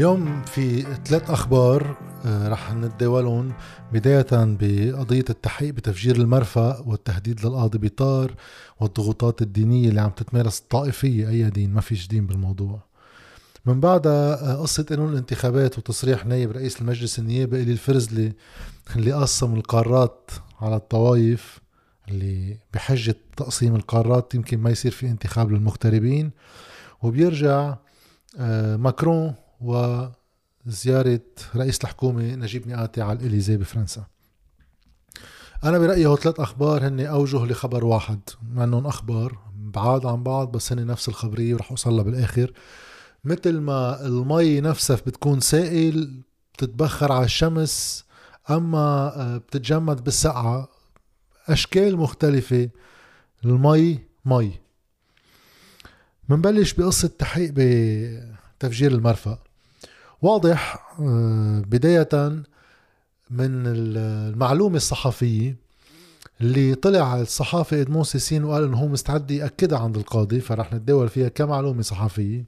اليوم في ثلاث أخبار آه، رح نتداولهم. بداية بقضية التحقيق بتفجير المرفأ والتهديد للقاضي بطار والضغوطات الدينية اللي عم تتمارس الطائفية. أي دين؟ ما فيش دين بالموضوع. من بعدها آه، قصة قانون الانتخابات وتصريح نائب رئيس المجلس النيابي إلي الفرزلي اللي قسم القارات على الطوائف اللي بحجة تقسيم القارات يمكن ما يصير في انتخاب للمغتربين. وبيرجع آه، ماكرون وزيارة رئيس الحكومة نجيب مئاتي على الإليزي بفرنسا. أنا برأيي هو ثلاث أخبار هن أوجه لخبر واحد. مع أنهم أخبار بعاد عن بعض بس هن نفس الخبرية ورح أوصلها بالآخر. مثل ما المي نفسها بتكون سائل بتتبخر على الشمس أما آه، بتتجمد بالسقعة أشكال مختلفة. المي مي. منبلش بقصة تحقيق بتفجير المرفأ. واضح آه، بداية من المعلومة الصحفية اللي طلع الصحافي ادمون سيسين وقال إنه هو مستعد يأكدها عند القاضي فرح نتداول فيها كمعلومة صحفية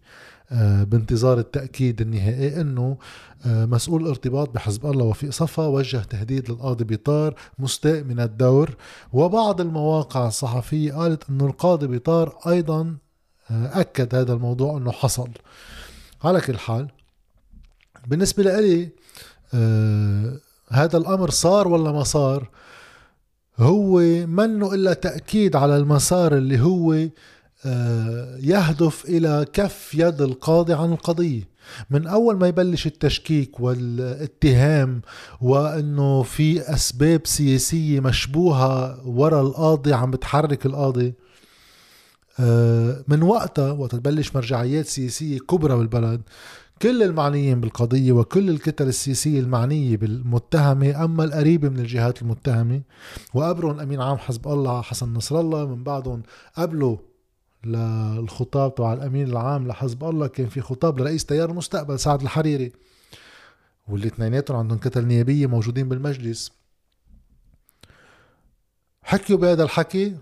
آه، بانتظار التأكيد النهائي إنه آه، مسؤول الارتباط بحزب الله وفيق صفا وجه تهديد للقاضي بيطار مستاء من الدور. وبعض المواقع الصحفية قالت إنه القاضي بيطار أيضا أكد هذا الموضوع إنه حصل. على كل حال بالنسبة لي آه هذا الأمر صار ولا ما صار؟ هو منه إلا تأكيد على المسار اللي هو آه يهدف إلى كف يد القاضي عن القضية. من أول ما يبلش التشكيك والاتهام وأنه في أسباب سياسية مشبوهة وراء القاضي عم بتحرك القاضي آه، من وقتها وقت تبلش مرجعيات سياسية كبرى بالبلد كل المعنيين بالقضية وكل الكتل السياسية المعنية بالمتهمة أما القريبة من الجهات المتهمة وقبرهم أمين عام حزب الله حسن نصر الله من بعدهم قبله للخطاب تبع الأمين العام لحزب الله كان في خطاب لرئيس تيار المستقبل سعد الحريري. واللي اثنيناتهم عندهم كتل نيابية موجودين بالمجلس. حكيوا بهذا الحكي؟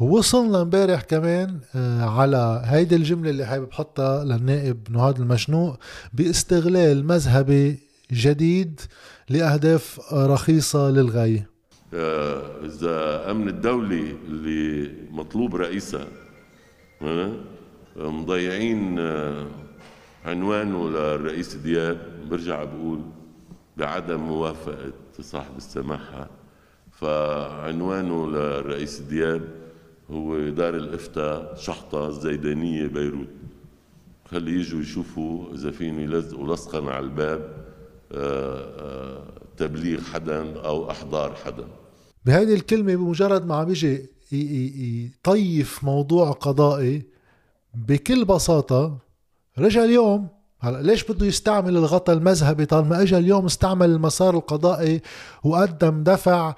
ووصلنا امبارح كمان آه، على هيدي الجملة اللي حابب حطها للنائب نهاد المشنوق باستغلال مذهبي جديد لأهداف رخيصة للغاية. آه، إذا أمن الدولي اللي مطلوب رئيسها آه، مضيعين عنوانه للرئيس دياب برجع بقول بعدم موافقة صاحب السماحة فعنوانه للرئيس دياب هو دار الإفتاء شحطة الزيدانية بيروت. خلي يجوا يشوفوا إذا فيهم يلزقوا لصقا على الباب آه، آه، تبليغ حدا أو إحضار حدا. بهذه الكلمة بمجرد ما عم يجي يطيف موضوع قضائي بكل بساطة رجع اليوم. هلا ليش بده يستعمل الغطاء المذهبي طالما اجى اليوم استعمل المسار القضائي وقدم دفع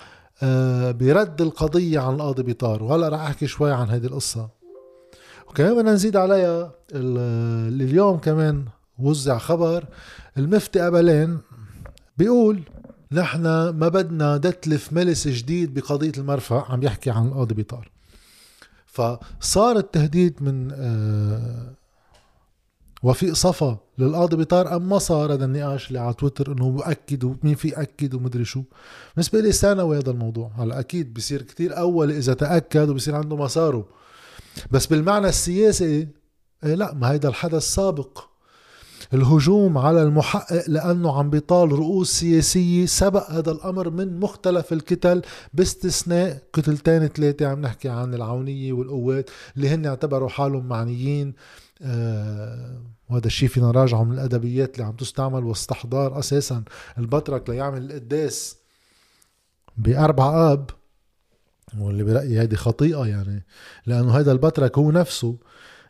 برد القضية عن القاضي بيطار. وهلا رح أحكي شوي عن هذه القصة. وكمان بدنا نزيد عليها. اليوم كمان وزع خبر. المفتي قبلين بيقول نحن ما بدنا دتلف ملس جديد بقضية المرفأ عم يحكي عن القاضي بيطار. فصار التهديد من آه، وفيق صفا للقاضي بيطار أم ما صار هذا النقاش اللي على تويتر إنه مؤكد ومين في يأكد ومدري شو. بالنسبة لي ثانوي هذا الموضوع. هلا أكيد بصير كتير أول إذا تأكد وبصير عنده مساره. بس بالمعنى السياسي إيه لا ما هيدا الحدث سابق. الهجوم على المحقق لأنه عم بيطال رؤوس سياسية سبق هذا الأمر من مختلف الكتل باستثناء كتلتين ثلاثة عم نحكي عن العونية والقوات اللي هن اعتبروا حالهم معنيين. آه وهذا الشيء فينا نراجعه من الأدبيات اللي عم تستعمل واستحضار أساسا البطرك ليعمل القداس بأربع آب واللي برأيي هيدي خطيئة يعني لأنه هذا البطرك هو نفسه.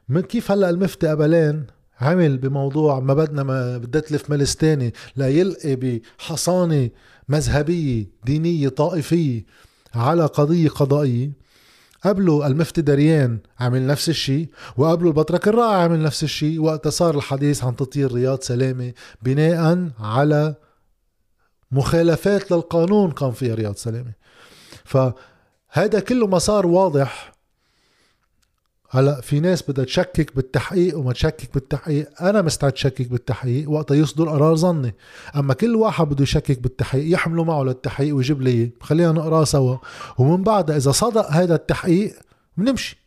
من كيف هلأ المفتي قبلين عمل بموضوع ما بدنا ما بدها تلف ملس تاني لا يلقي بحصانة مذهبية دينية طائفية على قضية قضائية. قبله المفتي دريان عمل نفس الشيء وقبله البطرك الرائع عمل نفس الشيء. وقت صار الحديث عن تطير رياض سلامة بناء على مخالفات للقانون قام فيها رياض سلامة. فهذا كله مسار واضح. هلا في ناس بدها تشكك بالتحقيق وما تشكك بالتحقيق. أنا مستعد شكك بالتحقيق وقتها يصدر قرار ظني. أما كل واحد بده يشكك بالتحقيق يحمله معه للتحقيق ويجيب لي خلينا نقراه سوا. ومن بعدها إذا صدق هذا التحقيق بنمشي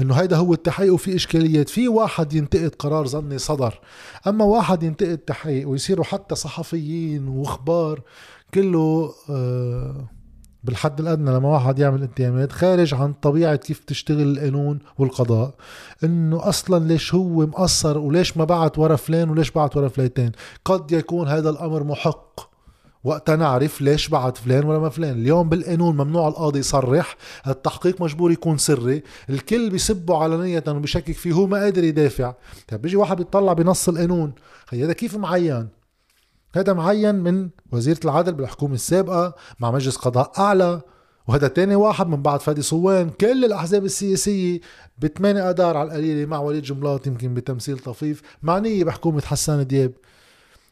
إنه هيدا هو التحقيق وفي إشكاليات. في واحد ينتقد قرار ظني صدر. أما واحد ينتقد تحقيق ويصيروا حتى صحفيين وأخبار كله آه بالحد الأدنى لما واحد يعمل اتهامات خارج عن طبيعة كيف تشتغل القانون والقضاء. إنه أصلا ليش هو مقصر وليش ما بعت ورا فلان وليش بعت ورا فليتين قد يكون هذا الأمر محق. وقتها نعرف ليش بعت فلان ولا ما فلان. اليوم بالقانون ممنوع القاضي يصرح التحقيق مجبور يكون سري الكل بيسبه علنية وبشكك فيه هو ما قادر يدافع. طيب بيجي واحد بيطلع بنص القانون هذا كيف معين؟ هذا معين من وزيرة العدل بالحكومة السابقة مع مجلس قضاء أعلى. وهذا تاني واحد من بعد فادي صوان. كل الأحزاب السياسية بثمانية أدار على القليلة مع وليد جملات يمكن بتمثيل طفيف. معنية بحكومة حسان دياب.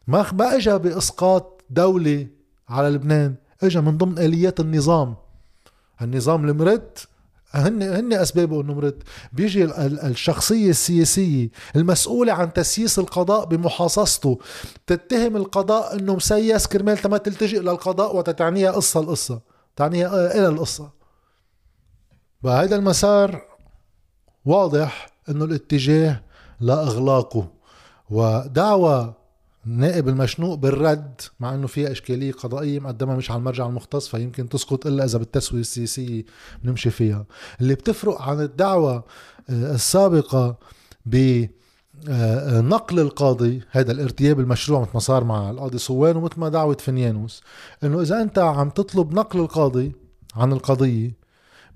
ما ما اجى بإسقاط دولة على لبنان. اجى من ضمن آليات النظام. النظام المرد هن هن اسبابه أنه مرد بيجي الشخصية السياسية المسؤولة عن تسييس القضاء بمحاصصته تتهم القضاء أنه مسيس كرمال ما تلتجئ للقضاء وتتعنيها قصة القصة تعنيها إلى القصة. فهذا المسار واضح أنه الاتجاه لاغلاقه ودعوى النائب المشنوق بالرد مع إنه فيها إشكالية قضائية مقدمة مش على المرجع المختص فيمكن تسقط إلا إذا بالتسوية السياسية بنمشي فيها. اللي بتفرق عن الدعوة آه، السابقة ب آه، نقل القاضي هذا الارتياب المشروع مثل ما صار مع القاضي صوان ومثل ما دعوة فنيانوس إنه إذا أنت عم تطلب نقل القاضي عن القضية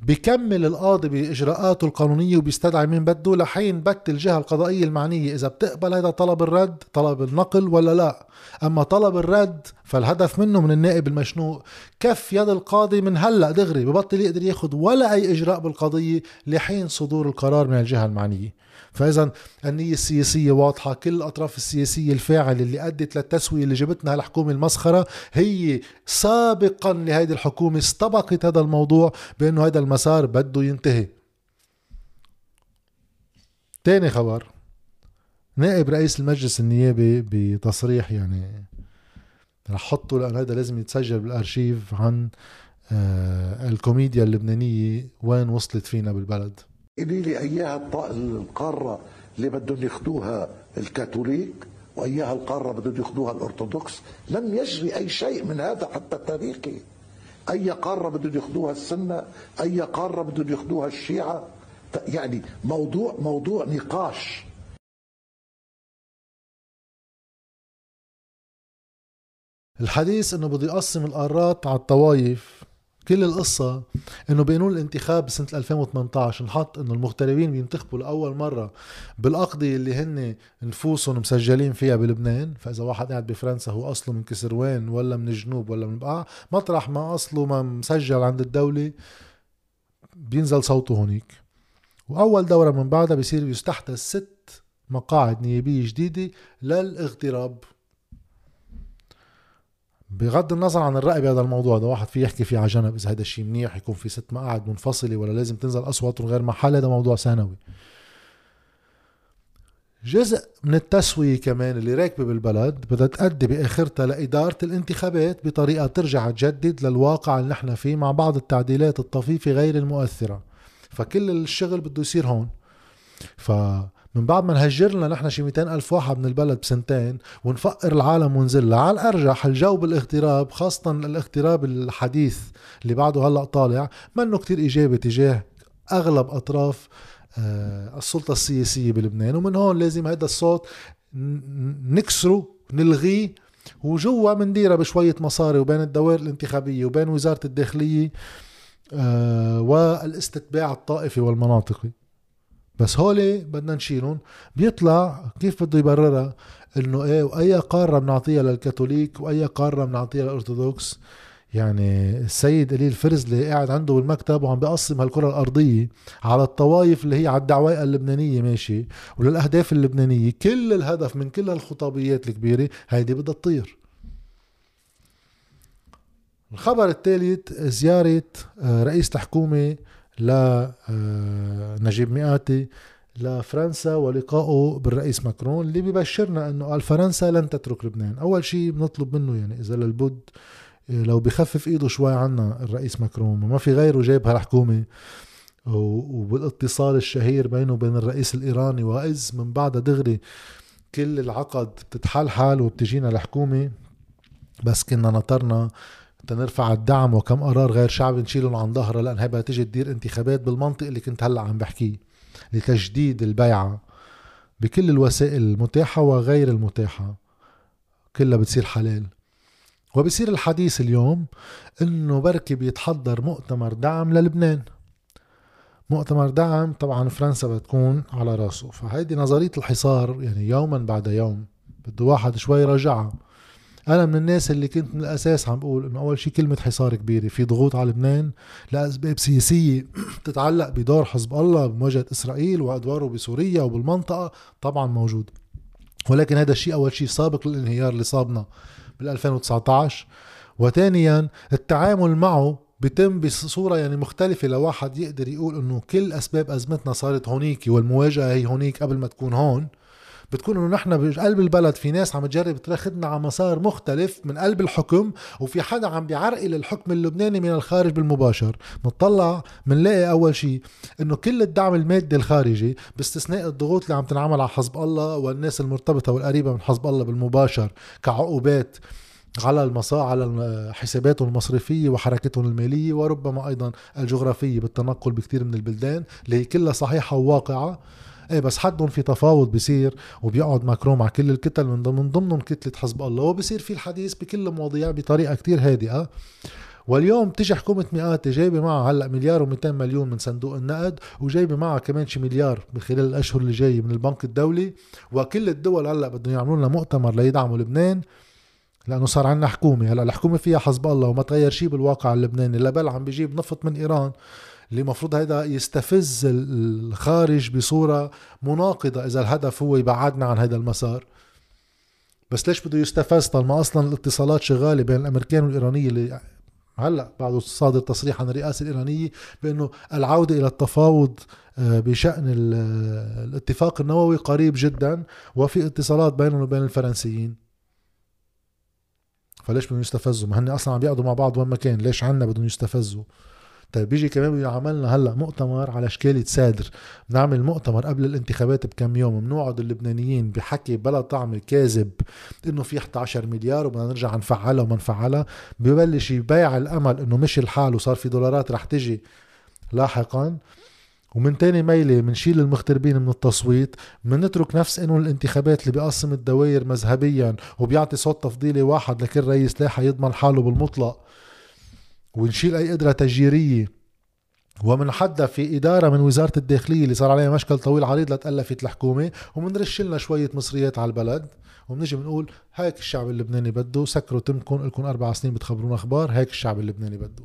بكمل القاضي بإجراءاته القانونية وبيستدعي مين بده لحين بت الجهة القضائية المعنية. إذا بتقبل هذا طلب الرد طلب النقل ولا لا؟ أما طلب الرد فالهدف منه من النائب المشنوق كف يد القاضي من هلأ. دغري ببطل يقدر ياخذ ولا أي إجراء بالقضية لحين صدور القرار من الجهة المعنية. فاذا النية السياسية واضحة. كل الأطراف السياسية الفاعلة اللي أدت للتسوية اللي جبتنا هالحكومه المسخرة هي سابقا لهيدي الحكومة استبقت هذا الموضوع بأنه هذا المسار بده ينتهي. تاني خبر. نائب رئيس المجلس النيابي بتصريح يعني رح حطه لأن هذا لازم يتسجل بالأرشيف عن آه الكوميديا اللبنانية وين وصلت فينا بالبلد. قولي لي اياها القارة اللي بدهم ياخذوها الكاثوليك وأياها القارة بدهم ياخذوها الأرثوذكس. لم يجري أي شيء من هذا حتى تاريخي أي قارة بدهم ياخذوها السنة أي قارة بدهم ياخذوها الشيعة. يعني موضوع موضوع نقاش. الحديث إنه بده يقسم القارات على الطوايف كل القصة إنه بقانون الانتخاب بسنة 2018 انحط إنه المغتربين بينتخبوا لأول مرة بالأقضية اللي هن نفوسهم مسجلين فيها بلبنان فإذا واحد قاعد بفرنسا هو أصله من كسروان ولا من الجنوب ولا من بقعة مطرح ما أصله ما مسجل عند الدولة بينزل صوته هونيك. وأول دورة من بعدها بيصير يستحدث ست مقاعد نيابية جديدة للاغتراب. بغض النظر عن الرأي بهذا الموضوع ده واحد في يحكي فيه على جنب إذا هذا الشيء منيح يكون في ست مقاعد منفصلة ولا لازم تنزل أصوات غير محل هذا موضوع ثانوي. جزء من التسوية كمان اللي راكبة بالبلد بدها تأدي بآخرتها لإدارة الانتخابات بطريقة ترجع تجدد للواقع اللي نحن فيه مع بعض التعديلات الطفيفة غير المؤثرة. فكل الشغل بده يصير هون. ف من بعد ما نهجر لنا نحن شي 200 ألف واحد من البلد بسنتين ونفقر العالم ونزلها على الأرجح الجو بالاغتراب خاصة الاغتراب الحديث اللي بعده هلأ طالع منه كتير إيجابي تجاه أغلب أطراف آه، السلطة السياسية بلبنان. ومن هون لازم هذا الصوت نكسره نلغيه. وجوا منديرها بشوية مصاري وبين الدوائر الانتخابية وبين وزارة الداخلية آه، والإستتباع الطائفي والمناطقي. بس هولي بدنا نشيلهم. بيطلع كيف بده يبررها؟ إنه إيه وأي قارة بنعطيها للكاثوليك وأي قارة بنعطيها للأرثوذكس. يعني السيد قليل فرزلي قاعد عنده بالمكتب وعم بيقسم هالكرة الأرضية على الطوائف اللي هي على الدعوائق اللبنانية ماشي؟ وللأهداف اللبنانية. كل الهدف من كل هالخطابيات الكبيرة هيدي بدها تطير. الخبر الثالث زيارة آه، رئيس الحكومة لنجيب آه، مئاتي. لفرنسا ولقائه بالرئيس ماكرون اللي بيبشرنا إنه قال فرنسا لن تترك لبنان. أول شيء بنطلب منه يعني إذا للبد آه، لو بخفف إيده شوي عنا الرئيس ماكرون وما في غيره جايب هالحكومة. وبالاتصال الشهير بينه وبين الرئيس الإيراني واذ من بعدها دغري كل العقد بتتحلحل وبتجينا الحكومة. بس كنا نطرنا تنرفع الدعم وكم قرار غير شعبي نشيلهم عن ظهرها لأن هي تيجي تدير انتخابات بالمنطق اللي كنت هلأ عم بحكيه لتجديد البيعة بكل الوسائل المتاحة وغير المتاحة كلها بتصير حلال. وبصير الحديث اليوم إنه بركي بيتحضر مؤتمر دعم للبنان. مؤتمر دعم طبعا فرنسا بتكون على راسه فهيدي نظرية الحصار يعني يوما بعد يوم بده واحد شوي رجعها. أنا من الناس اللي كنت من الأساس عم بقول إنه أول شيء كلمة حصار كبيرة في ضغوط على لبنان لأسباب سياسية تتعلق بدور حزب الله بمواجهة إسرائيل وأدواره بسوريا وبالمنطقة طبعا موجود. ولكن هذا الشيء أول شيء سابق للانهيار اللي صابنا بال 2019 وثانيا التعامل معه بيتم بصورة يعني مختلفة لواحد يقدر يقول إنه كل أسباب أزمتنا صارت هونيك والمواجهة هي هونيك قبل ما تكون هون. بتكون إنه نحن بقلب البلد في ناس عم تجرب تاخذنا على مسار مختلف من قلب الحكم وفي حدا عم بيعرقل الحكم اللبناني من الخارج بالمباشر. بنطلع بنلاقي أول شيء إنه كل الدعم المادي الخارجي باستثناء الضغوط اللي عم تنعمل على حزب الله والناس المرتبطة والقريبة من حزب الله بالمباشر كعقوبات على المصا على حساباتهم المصرفية وحركتهم المالية وربما أيضا الجغرافية بالتنقل بكثير من البلدان اللي هي كلها صحيحة وواقعة. إيه بس حدهم في تفاوض بيصير وبيقعد ماكرون مع كل الكتل من ضمن ضمنهم كتلة حزب الله وبصير في الحديث بكل المواضيع بطريقة كتير هادئة. واليوم تيجي حكومة مئات جايبة معها هلأ مليار و200 مليون من صندوق النقد وجايبة معها كمان شي مليار من خلال الأشهر اللي جاية من البنك الدولي. وكل الدول هلأ بدهم يعملوا لنا مؤتمر ليدعموا لبنان لأنه صار عندنا حكومة. هلأ الحكومة فيها حزب الله وما تغير شيء بالواقع اللبناني لا بل عم بيجيب نفط من إيران. اللي المفروض هيدا يستفز الخارج بصورة مناقضة إذا الهدف هو يبعدنا عن هذا المسار. بس ليش بده يستفز؟ طالما أصلا الاتصالات شغالة بين الأمريكان والإيرانية اللي هلأ بعده صادر تصريح عن الرئاسة الإيرانية بأنه العودة إلى التفاوض آه، بشأن الاتفاق النووي قريب جدا وفي اتصالات بينهم وبين الفرنسيين. فليش بدهم يستفزوا؟ ما هن أصلا عم بيقعدوا مع بعض وين ما كان. ليش عنا بدهم يستفزوا؟ طيب بيجي كمان بده يعملنا هلأ مؤتمر على شكالة سادر بنعمل مؤتمر قبل الانتخابات بكم يوم؟ بنوعد اللبنانيين بحكي بلا طعم كاذب إنه في 11 مليار وبدنا نرجع نفعلها وما نفعلها. ببلش يبيع الأمل إنه مشي الحال وصار في دولارات رح تجي لاحقا. ومن تاني ميلة منشيل المغتربين من التصويت منترك نفس إنه الانتخابات اللي بيقسم الدوائر مذهبيا وبيعطي صوت تفضيلي واحد لكل رئيس لاحة يضمن حاله بالمطلق. ونشيل أي قدرة تجيرية ومن حدا في إدارة من وزارة الداخلية اللي صار عليها مشكل طويل عريض لتألفت الحكومة ومنرش لنا شوية مصريات على البلد. وبنجي بنقول هيك الشعب اللبناني بده سكروا تمكن لكم أربع سنين بتخبرونا أخبار هيك الشعب اللبناني بده.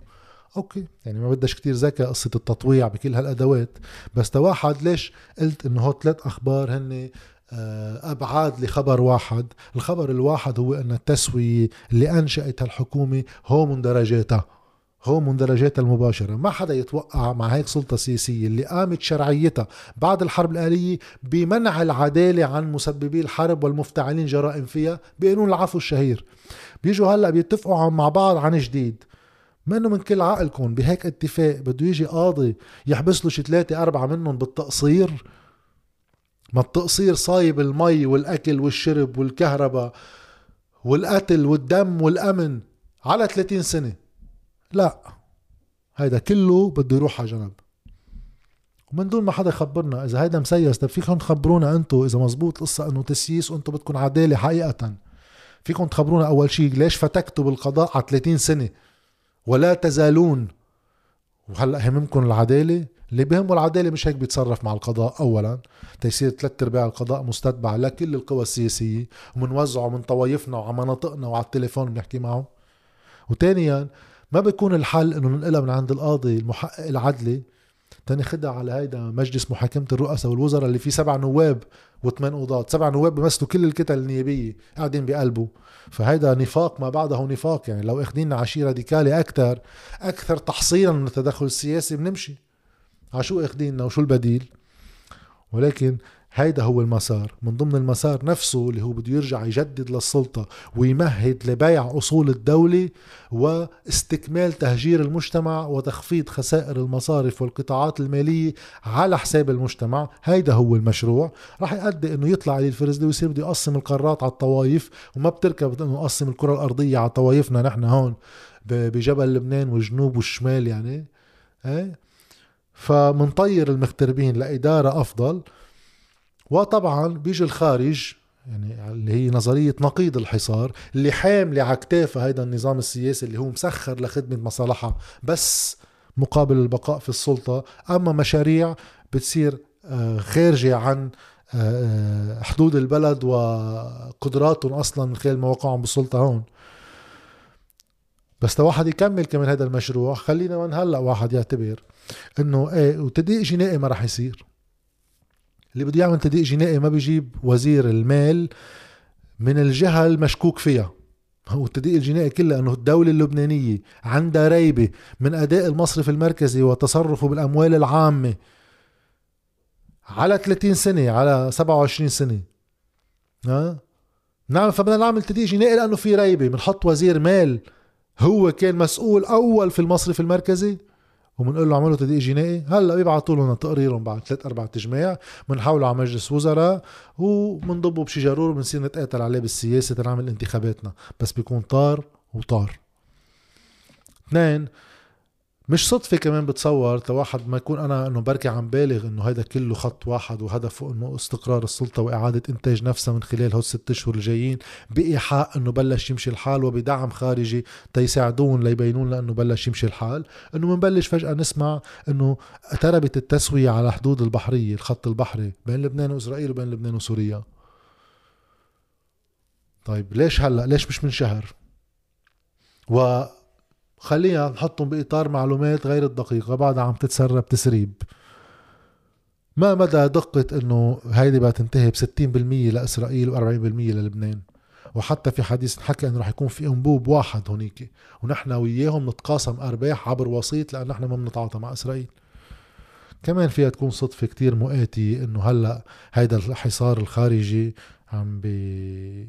أوكي يعني ما بدش كتير ذكاء قصة التطويع بكل هالأدوات. بس واحد ليش قلت إنه هو ثلاث أخبار هن آه، أبعاد لخبر واحد. الخبر الواحد هو إن التسوية اللي انشاتها الحكومة هو من درجاتها هو من درجاتها المباشرة. ما حدا يتوقع مع هيك سلطة سياسية اللي قامت شرعيتها بعد الحرب الآلية بمنع العدالة عن مسببي الحرب والمفتعلين جرائم فيها بقانون العفو الشهير. بيجوا هلأ بيتفقوا مع بعض عن جديد. ما انه من كل عقلكم بهيك اتفاق بده يجي قاضي يحبس له شي ثلاثة أربعة منهم بالتقصير؟ ما التقصير صايب المي والأكل والشرب والكهرباء والقتل والدم والأمن على 30 سنة. لا. هيدا كله بده يروح على جنب. ومن دون ما حدا يخبرنا إذا هيدا مسيس طيب فيكم تخبرونا أنتم إذا مزبوط قصة إنه تسييس وأنتم بدكم عدالة حقيقة؟ فيكم تخبرونا أول شيء ليش فتكتوا بالقضاء على 30 سنة؟ ولا تزالون. وهلأ هممكم العدالة؟ اللي بهمه العدالة مش هيك بيتصرف مع القضاء اولا. تيصير ثلاث أرباع القضاء مستتبع لكل القوى السياسية ومنوزعة من طوايفنا وعلى مناطقنا وعلى التليفون بنحكي معه وثانيا ما بيكون الحل إنه ننقلها من عند القاضي المحقق العدلي؟ تناخدها على هيدا مجلس محاكمة الرؤساء والوزراء اللي فيه سبع نواب وثمان اوضات سبع نواب بيمثلوا كل الكتل النيابية قاعدين بقلبه فهيدا نفاق ما بعده نفاق. يعني لو اخذين عشيرة راديكالي أكثر أكثر تحصيلا من التدخل السياسي بنمشي. عشو أخديننا وشو البديل؟ ولكن هيدا هو المسار. من ضمن المسار نفسه اللي هو بده يرجع يجدد للسلطة ويمهد لبيع أصول الدولة واستكمال تهجير المجتمع وتخفيض خسائر المصارف والقطاعات المالية على حساب المجتمع. هيدا هو المشروع. راح يؤدي إنه يطلع علي الفرزلي ويصير بده يقسم القارات على الطوائف وما بتركب إنه يقسم الكرة الأرضية على طوائفنا نحن هون بجبل لبنان والجنوب والشمال يعني إيه؟ فمنطير المغتربين لإدارة أفضل. وطبعا بيجي الخارج يعني اللي هي نظرية نقيض الحصار اللي حاملة على هيدا النظام السياسي اللي هو مسخر لخدمة مصالحها بس مقابل البقاء في السلطة. أما مشاريع بتصير آه، خارجة عن آه، حدود البلد وقدراتهم أصلا من خلال مواقعهم بالسلطة هون. بس واحد يكمل كمان هذا المشروع خلينا من هلأ واحد يعتبر إنه إيه وتدقيق جنائي ما راح يصير. اللي بده يعمل تدقيق جنائي ما بيجيب وزير المال من الجهة المشكوك فيها. هو التدقيق الجنائي كله إنه الدولة اللبنانية عندها ريبة من أداء المصرف المركزي وتصرفه بالأموال العامة على 30 سنة على 27 سنة. ها؟ نعم فبدنا نعمل تدقيق جنائي لأنه في ريبة. بنحط وزير مال هو كان مسؤول أول في المصرف المركزي. وبنقول له اعملوا تدقيق جنائي. هلأ بيبعثوا لنا تقريرهم بعد ثلاث أربع تجميع. بنحوله على مجلس وزراء وبنضبه بشي جرور وبنصير نتقاتل عليه بالسياسة تنعمل انتخاباتنا. بس بيكون طار وطار. اثنين مش صدفة كمان بتصور واحد ما يكون أنا إنه بركي عم بالغ إنه هيدا كله خط واحد وهدفه إنه استقرار السلطة وإعادة إنتاج نفسها من خلال هول الست أشهر الجايين بإيحاء إنه بلش يمشي الحال وبدعم خارجي تيساعدون ليبينون لأنه بلش يمشي الحال. إنه بنبلش فجأة نسمع إنه اعتربت التسوية على حدود البحرية الخط البحري بين لبنان وإسرائيل وبين لبنان وسوريا. طيب ليش هلأ؟ ليش مش من شهر؟ و خلينا نحطهم بإطار معلومات غير الدقيقة بعدها عم تتسرب تسريب. ما مدى دقة إنه هيدي بدها تنتهي ب 60% لإسرائيل و40% للبنان؟ وحتى في حديث حكى إنه رح يكون في أنبوب واحد هونيك ونحن وياهم نتقاسم أرباح عبر وسيط لأن نحن ما بنتعاطى مع إسرائيل. كمان فيها تكون صدفة كتير مؤاتي إنه هلأ هيدا الحصار الخارجي عم بي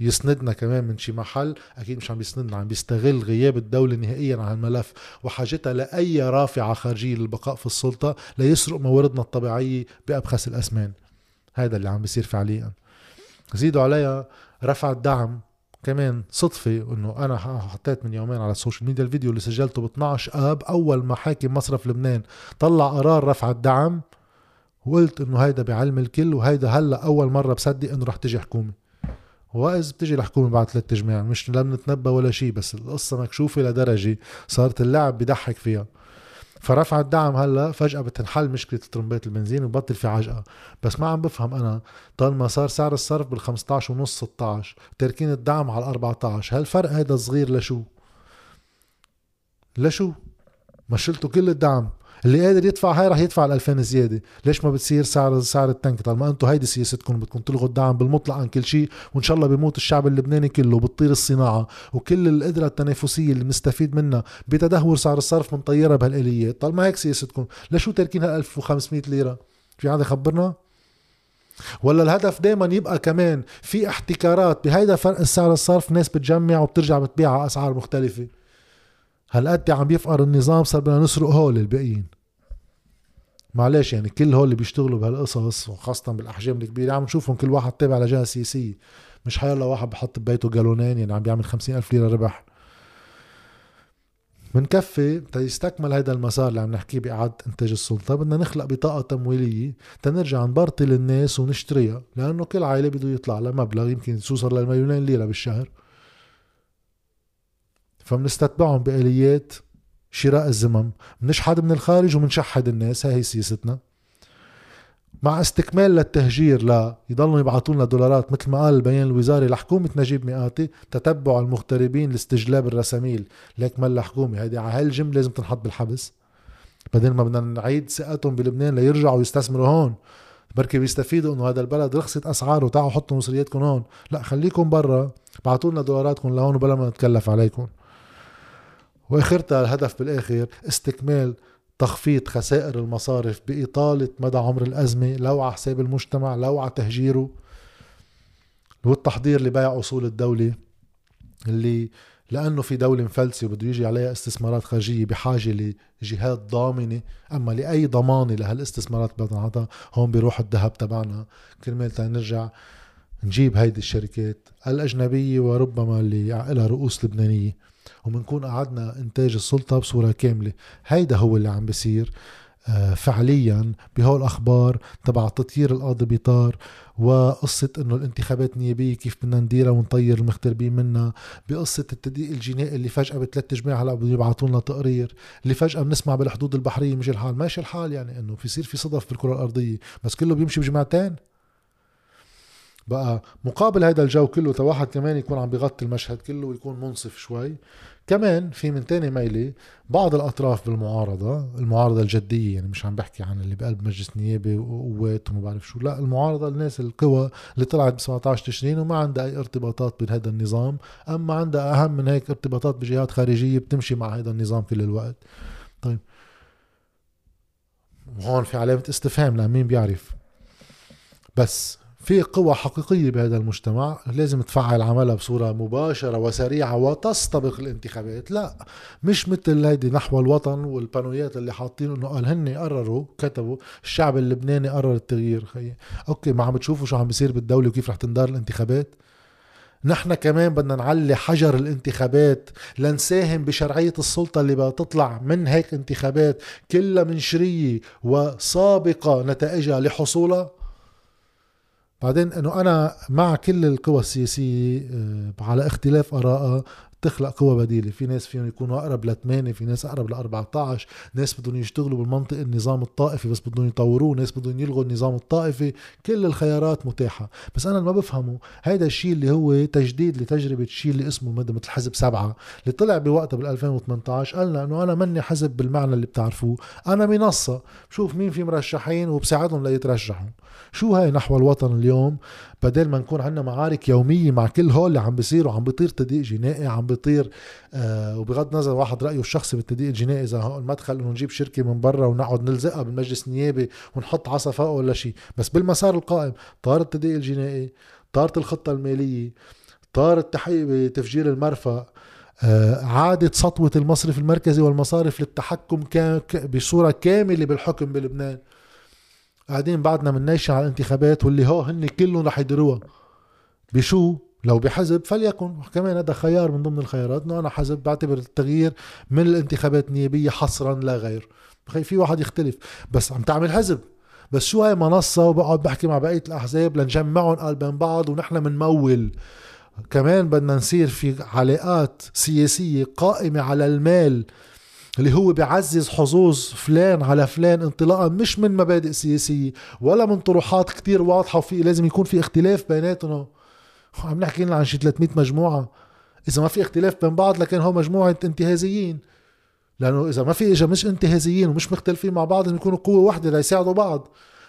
يسندنا كمان من شي محل أكيد مش عم بيسندنا عم بيستغل غياب الدولة نهائيا عن الملف وحاجتها لأي رافعة خارجية للبقاء في السلطة ليسرق مواردنا الطبيعية بأبخس الأسمان. هذا اللي عم بيصير فعليا. زيدوا عليها رفع الدعم كمان صدفة إنه أنا حطيت من يومين على ال social media الفيديو اللي سجلته ب 12 آب أول ما حاكم مصرف لبنان طلع قرار رفع الدعم وقلت إنه هيدا بعلم الكل وهيدا هلأ أول مرة بصدق إنه رح تجي حكومة. واذا بتجي الحكومة بعد ثلاث تجميع مش لم نتنبأ ولا شيء بس القصة مكشوفة لدرجة صارت اللعب بضحك فيها فرفع الدعم هلا فجأة بتنحل مشكلة ترمبات البنزين وبطل في عجقة بس ما عم بفهم أنا طالما صار سعر الصرف بال 15 ونص 16 تاركين الدعم على 14 هالفرق هيدا صغير لشو؟ لشو؟ ما شلتوا كل الدعم اللي قادر يدفع هاي رح يدفع ال 2000 زيادة. ليش ما بتصير سعر سعر التنك؟ طالما أنتم هيدي سياستكم بدكم تلغوا الدعم بالمطلق عن كل شيء وإن شاء الله بيموت الشعب اللبناني كله بتطير الصناعة وكل القدرة التنافسية اللي بنستفيد منها بتدهور سعر الصرف بنطيرها بهالآليات. طالما هيك سياستكم ليش تاركين هال 1500 ليرة؟ في حدا يخبرنا ولا الهدف دائما يبقى كمان في احتكارات بهيدا فرق السعر الصرف ناس بتجمع وبترجع بتبيع أسعار مختلفة؟ هالقد عم يفقر النظام صار بدنا نسرق هول الباقيين. معلش يعني كل هول اللي بيشتغلوا بهالقصص وخاصة بالأحجام الكبيرة عم نشوفهم كل واحد تابع لجهة سياسية. مش حيلا واحد بحط ببيته جالونين يعني عم بيعمل خمسين ألف ليرة ربح. منكفي تيستكمل هذا المسار اللي عم نحكيه بإعادة إنتاج السلطة. بدنا نخلق بطاقة تمويلية تنرجع نبرطل الناس ونشتريها لأنه كل عائلة بده يطلع لها مبلغ يمكن توصل للمليونين ليرة بالشهر. فبنستتبعهم بآليات شراء الزمم بنشحد من الخارج وبنشحد الناس هاي سياستنا. مع استكمال للتهجير لا يضلوا يبعثوا لنا دولارات مثل ما قال البيان الوزاري لحكومة نجيب مئاتي تتبع المغتربين لاستجلاب الرساميل. ليك مال الحكومة هيدي على هالجملة لازم تنحط بالحبس. بعدين ما بدنا نعيد ثقتهم بلبنان ليرجعوا يستثمروا هون. بركي بيستفيدوا إنه هذا البلد رخصت أسعاره تعالوا حطوا مصرياتكم هون. لا خليكم برا بعتوا لنا دولاراتكم لهون وبلا ما نتكلف عليكم. واخرتها الهدف بالآخر استكمال تخفيض خسائر المصارف بإطالة مدى عمر الأزمة لو على حساب المجتمع لو على تهجيره والتحضير لبيع أصول الدولة اللي لأنه في دولة مفلسة وبده يجي عليها استثمارات خارجية بحاجة لجهات ضامنة. أما لأي ضمانة لهالاستثمارات بدنا هون بيروح الذهب تبعنا. كرمال نرجع نجيب هيدي الشركات الأجنبية وربما اللي لها رؤوس لبنانية. ومنكون قعدنا إنتاج السلطة بصورة كاملة. هيدا هو اللي عم بيصير آه، فعليا بهول الأخبار تبع تطيير القاضي بيطار وقصة إنه الانتخابات النيابية كيف بدنا نديرها ونطير المغتربين منها بقصة التدقيق الجنائي اللي فجأة بثلاث جماعة هلأ بده يبعثوا لنا تقرير اللي فجأة بنسمع بالحدود البحرية مش الحال. ماشي الحال يعني إنه في يصير في صدف بالكرة الأرضية بس كله بيمشي بجماعتين. بقى مقابل هذا الجو كله تواحد كمان يكون عم بيغطي المشهد كله ويكون منصف شوي. كمان في من تاني ميلة بعض الأطراف بالمعارضة المعارضة الجدية يعني مش عم بحكي عن اللي بقلب مجلس نيابي وقوات وما بعرف شو لا المعارضة الناس القوى اللي طلعت ب 17 تشرين وما عندها أي ارتباطات بهذا النظام أما عندها أهم من هيك ارتباطات بجهات خارجية بتمشي مع هذا النظام كل الوقت. طيب. وهون في علامة استفهام لمين بيعرف؟ بس في قوى حقيقية بهذا المجتمع لازم تفعل عملها بصورة مباشرة وسريعة وتستبق الانتخابات. لا مش مثل هيدي نحو الوطن والبانويات اللي حاطين إنه قال هن قرروا كتبوا الشعب اللبناني قرر التغيير. خي أوكي ما عم تشوفوا شو عم بيصير بالدولة وكيف رح تندار الانتخابات؟ نحن كمان بدنا نعلي حجر الانتخابات لنساهم بشرعية السلطة اللي بدها تطلع من هيك انتخابات كلها منشرية وسابقة نتائجها لحصولها. بعدين إنه أنا مع كل القوى السياسية آه، على اختلاف آرائها تخلق قوى بديلة. في ناس فيهم يكونوا أقرب ل 8 في ناس أقرب ل 14 ناس بدهم يشتغلوا بالمنطق النظام الطائفي بس بدهم يطوروه ناس بدهم يلغوا النظام الطائفي. كل الخيارات متاحة. بس أنا ما بفهمه هيدا الشيء اللي هو تجديد لتجربة شيء اللي اسمه مثل حزب سبعة. اللي طلع بوقتها بال 2018 قالنا إنه أنا مني حزب بالمعنى اللي بتعرفوه. أنا منصة. بشوف مين في مرشحين وبساعدهم ليترشحوا. شو هاي نحو الوطن اليوم؟ بدل ما نكون عندنا معارك يومية مع كل هول اللي عم بيصيروا عم بيطير تدقيق جنائي عم بيطير آه وبغض النظر واحد رأيه الشخصي بالتدقيق الجنائي إذا هو المدخل إنه نجيب شركة من برا ونقعد نلزقها بالمجلس النيابي ونحط عصا فوقه ولا شيء بس بالمسار القائم طار التدقيق الجنائي طارت الخطة المالية طار التحقيق بتفجير المرفأ آه، عادت سطوة المصرف المركزي والمصارف للتحكم بصورة كاملة بالحكم بلبنان. قاعدين بعدنا نيشن على الانتخابات واللي هو هن كلهم رح يديروها. بشو؟ لو بحزب فليكن كمان هذا خيار من ضمن الخيارات إنه أنا حزب بعتبر التغيير من الانتخابات النيابية حصرا لا غير. في واحد يختلف بس عم تعمل حزب. بس شو هاي منصة؟ وبقعد بحكي مع بقية الأحزاب لنجمعهم قلب بين بعض ونحن منمول. كمان بدنا نصير في علاقات سياسية قائمة على المال اللي هو بيعزز حظوظ فلان على فلان انطلاقا مش من مبادئ سياسية ولا من طروحات كتير واضحة وفي لازم يكون في اختلاف بيناتنا. عم نحكي لنا عن شي 300 مجموعة. إذا ما في اختلاف بين بعض لكن هو مجموعة انتهازيين. لأنه إذا ما في إجا مش انتهازيين ومش مختلفين مع بعض يكونوا قوة واحدة ليساعدوا بعض.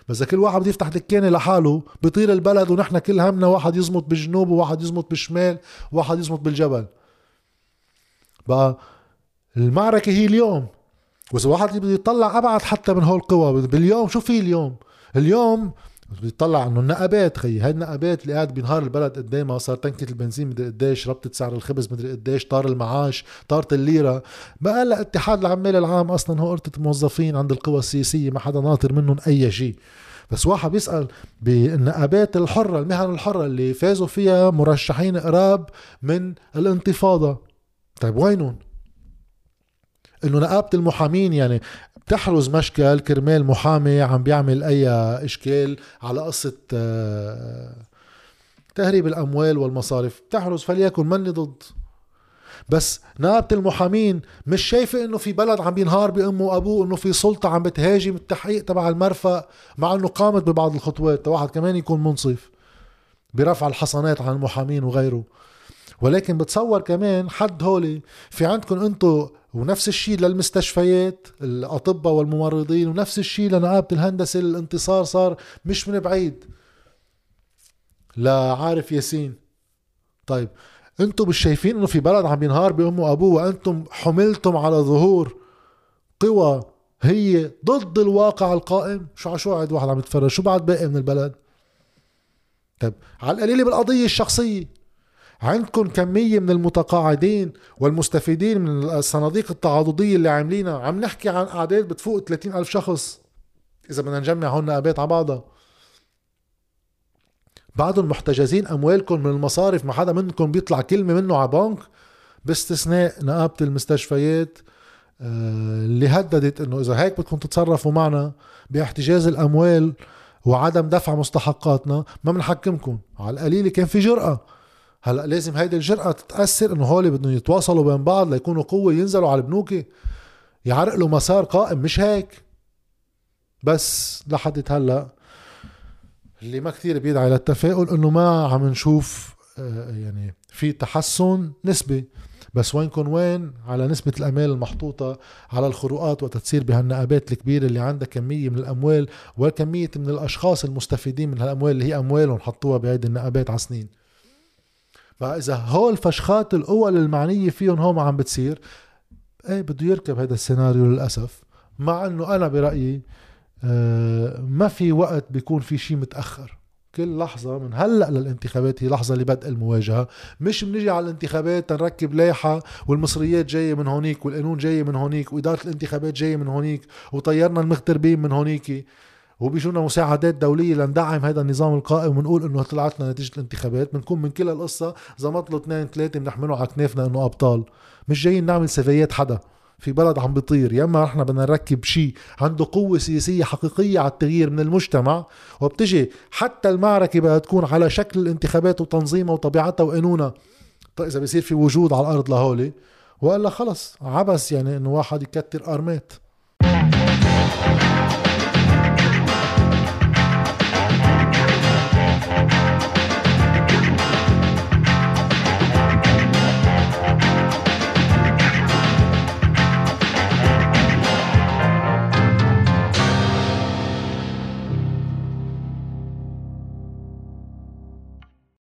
بس كل واحد بده يفتح دكانة لحاله بيطير البلد ونحن كل همنا واحد يزمط بالجنوب وواحد يزمط بالشمال وواحد يزمط بالجبل. بقى المعركة هي اليوم. وإذا واحد بده يطلع أبعد حتى من هول القوى باليوم شو في اليوم؟ اليوم بيطلع انه النقابات خيي هاي النقابات اللي قاعد بينهار البلد قد ما صار تنكة البنزين مدري قديش ربطة سعر الخبز مدري قديش طار المعاش طارت الليرة. ما قال اتحاد العمال العام أصلا هو قرطة موظفين عند القوى السياسية ما حدا ناطر منهم أي شيء. بس واحد بيسأل بالنقابات الحرة المهن الحرة اللي فازوا فيها مرشحين قراب من الانتفاضة. طيب وينهم؟ إنه نقابة المحامين يعني بتحرز مشكل كرمال محامي عم بيعمل أي إشكال على قصة آه، تهريب الأموال والمصارف. بتحرز فليكن مني ضد. بس نقابة المحامين مش شايفة إنه في بلد عم بينهار بأمه وأبوه إنه في سلطة عم بتهاجم التحقيق تبع المرفأ مع إنه قامت ببعض الخطوات. واحد كمان يكون منصف برفع الحصانات عن المحامين وغيره. ولكن بتصور كمان حد هولي في عندكم أنتم ونفس الشيء للمستشفيات الأطباء والممرضين ونفس الشيء لنقابه الهندسة الانتصار صار مش من بعيد. لعارف ياسين. طيب أنتم مش شايفين إنه في بلد عم ينهار بأمه وأبوه وأنتم حملتم على ظهور قوى هي ضد الواقع القائم؟ شو شو قاعد واحد عم يتفرج؟ شو بعد باقي من البلد؟ طيب على القليلة بالقضية الشخصية. عندكم كمية من المتقاعدين والمستفيدين من الصناديق التعاضدية اللي عاملينها. عم نحكي عن أعداد بتفوق 30 ألف شخص. إذا بدنا نجمع هون نقابات على بعضها. بعدهم محتجزين أموالكم من المصارف ما حدا منكم بيطلع كلمة منه على بنك باستثناء نقابة المستشفيات آه، اللي هددت إنه إذا هيك بدكم تتصرفوا معنا باحتجاز الأموال وعدم دفع مستحقاتنا ما بنحكمكم. على القليلة كان في جرأة. هلأ لازم هيدي الجرأة تتأثر إنه هول بدهم يتواصلوا بين بعض ليكونوا قوة ينزلوا على البنوك. يعرقلوا مسار قائم مش هيك؟ بس لحد هلأ اللي ما كثير بيدعي للتفاؤل إنه ما عم نشوف آه، يعني في تحسن نسبي. بس وينكم وين؟ على نسبة الأمال المحطوطة على الخروقات وتتصير بهالنقابات الكبيرة اللي عندها كمية من الأموال وكمية من الأشخاص المستفيدين من هالأموال اللي هي أموالهم حطوها بهيدي النقابات على سنين. فإذا هول فشخات القوى المعنية فيهم هون عم بتصير إيه بده يركب هذا السيناريو للأسف مع إنه أنا برأيي آه ما في وقت بيكون في شيء متأخر. كل لحظة من هلأ للانتخابات هي لحظة لبدء المواجهة. مش بنجي على الانتخابات تنركب لايحة والمصريات جاية من هونيك والقانون جاية من هونيك وإدارة الانتخابات جاية من هونيك وطيرنا المغتربين من هونيك وبيجونا مساعدات دولية لندعم هذا النظام القائم ونقول إنه طلعت لنا نتيجة الانتخابات. بنكون من كل القصة زمط له اثنين ثلاثة بنحمله على كنافنا إنه أبطال. مش جايين نعمل سفايات حدا. في بلد عم بيطير. يا إما إحنا بدنا نركب شيء عنده قوة سياسية حقيقية على التغيير من المجتمع وبتجي حتى المعركة بدها تكون على شكل الانتخابات وتنظيمها وطبيعتها وقانونها. طيب إذا بصير في وجود على الأرض لهولي وإلا خلص عبس يعني إنه واحد يكتر أرمات.